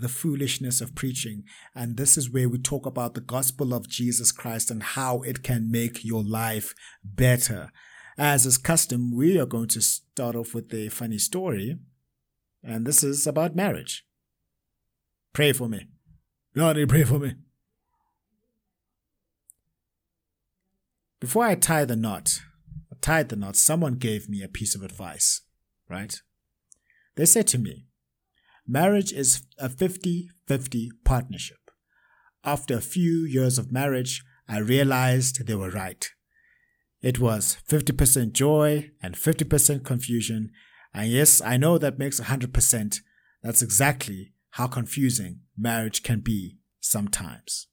The Foolishness of Preaching. And this is where we talk about the gospel of Jesus Christ and how it can make your life better. As is custom, we are going to start off with a funny story. And this is about marriage. Pray for me. God, pray for me. Before I tie the knot, I tied the knot, someone gave me a piece of advice, right? They said to me, marriage is a 50 50 partnership. After a few years of marriage, I realized they were right. It was 50% joy and 50% confusion. And yes, I know that makes 100%. That's exactly how confusing marriage can be sometimes.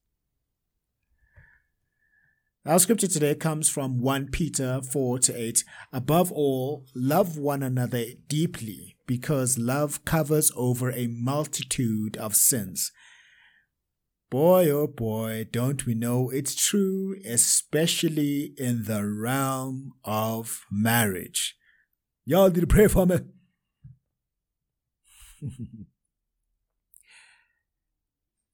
Our scripture today comes from 1 Peter 4 to 8. Above all, love one another deeply because love covers over a multitude of sins. Boy, oh boy, don't we know it's true, especially in the realm of marriage. Y'all need to pray for me.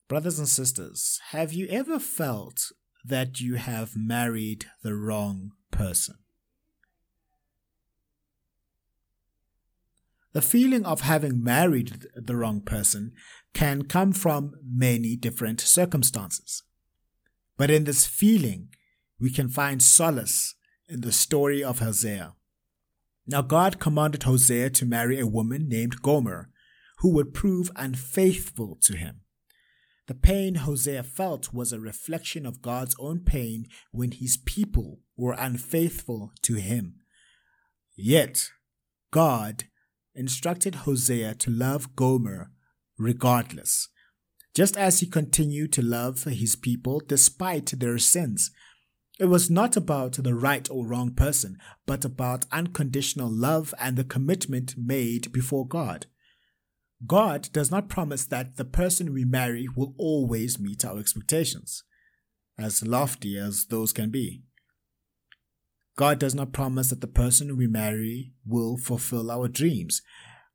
Brothers and sisters, have you ever felt that you have married the wrong person. The feeling of having married the wrong person can come from many different circumstances. But in this feeling, we can find solace in the story of Hosea. Now, God commanded Hosea to marry a woman named Gomer, who would prove unfaithful to him. The pain Hosea felt was a reflection of God's own pain when his people were unfaithful to him. Yet, God instructed Hosea to love Gomer regardless, just as he continued to love his people despite their sins. It was not about the right or wrong person, but about unconditional love and the commitment made before God. God does not promise that the person we marry will always meet our expectations, as lofty as those can be. God does not promise that the person we marry will fulfill our dreams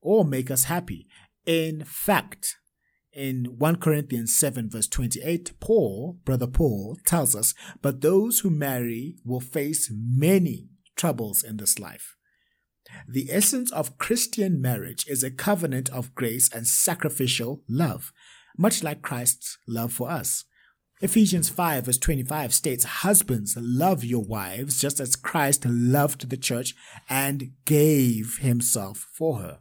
or make us happy. In fact, in 1 Corinthians 7, verse 28, Paul, brother Paul, tells us, But those who marry will face many troubles in this life. The essence of Christian marriage is a covenant of grace and sacrificial love, much like Christ's love for us. Ephesians 5 verse 25 states, Husbands, love your wives just as Christ loved the church and gave himself for her.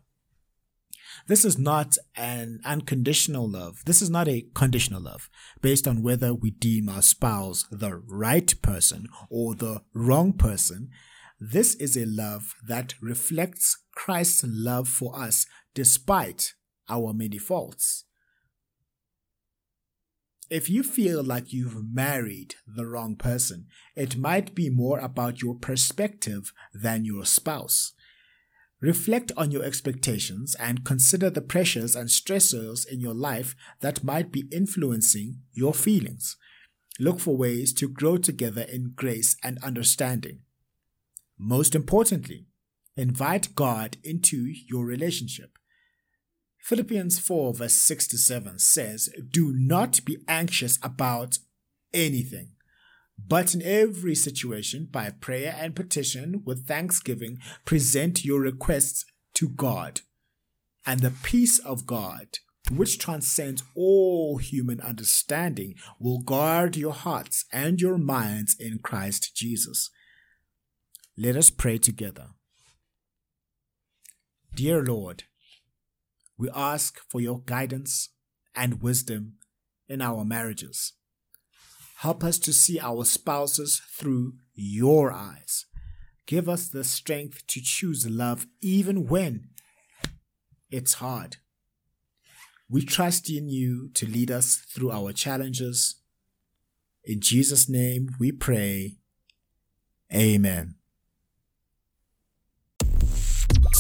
This is not an unconditional love. This is not a conditional love based on whether we deem our spouse the right person or the wrong person. This is a love that reflects Christ's love for us despite our many faults. If you feel like you've married the wrong person, it might be more about your perspective than your spouse. Reflect on your expectations and consider the pressures and stressors in your life that might be influencing your feelings. Look for ways to grow together in grace and understanding. Most importantly, invite God into your relationship. Philippians 4, verse 6 to 7 says, Do not be anxious about anything, but in every situation, by prayer and petition with thanksgiving, present your requests to God. And the peace of God, which transcends all human understanding, will guard your hearts and your minds in Christ Jesus. Let us pray together. Dear Lord, we ask for your guidance and wisdom in our marriages. Help us to see our spouses through your eyes. Give us the strength to choose love even when it's hard. We trust in you to lead us through our challenges. In Jesus' name we pray. Amen.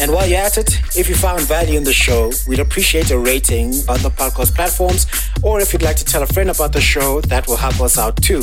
And while you're at it, if you found value in the show, we'd appreciate a rating on the podcast platforms. Or if you'd like to tell a friend about the show, that will help us out too.